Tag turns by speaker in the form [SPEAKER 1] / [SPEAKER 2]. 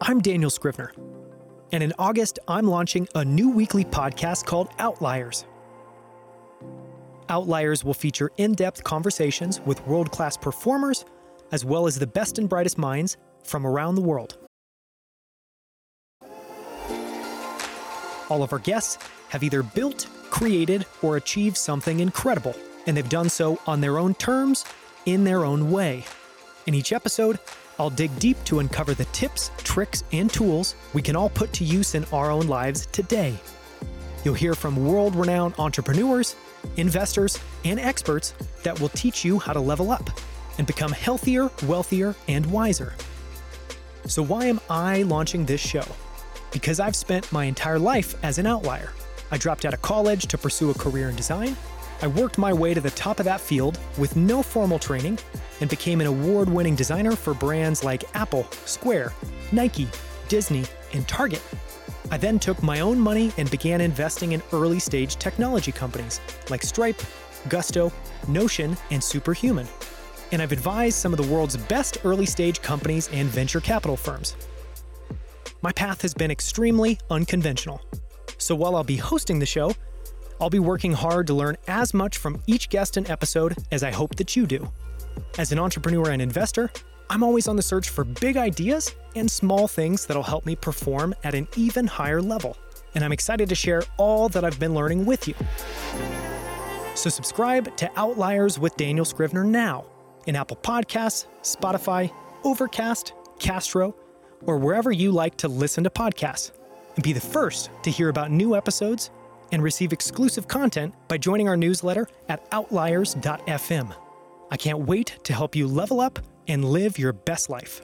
[SPEAKER 1] I'm Daniel Scrivner. And in August, I'm launching a new weekly podcast called Outliers. Outliers will feature in depth conversations with world class performers, as well as the best and brightest minds from around the world. All of our guests have either built, created, or achieved something incredible, and they've done so on their own terms, in their own way. In each episode, I'll dig deep to uncover the tips, tricks, and tools we can all put to use in our own lives today. You'll hear from world renowned entrepreneurs, investors, and experts that will teach you how to level up and become healthier, wealthier, and wiser. So, why am I launching this show? Because I've spent my entire life as an outlier. I dropped out of college to pursue a career in design. I worked my way to the top of that field with no formal training and became an award winning designer for brands like Apple, Square, Nike, Disney, and Target. I then took my own money and began investing in early stage technology companies like Stripe, Gusto, Notion, and Superhuman. And I've advised some of the world's best early stage companies and venture capital firms. My path has been extremely unconventional. So while I'll be hosting the show, I'll be working hard to learn as much from each guest and episode as I hope that you do. As an entrepreneur and investor, I'm always on the search for big ideas and small things that'll help me perform at an even higher level. And I'm excited to share all that I've been learning with you. So subscribe to Outliers with Daniel Scrivner now in Apple Podcasts, Spotify, Overcast, Castro, or wherever you like to listen to podcasts. And be the first to hear about new episodes and receive exclusive content by joining our newsletter at outliers.fm. I can't wait to help you level up and live your best life.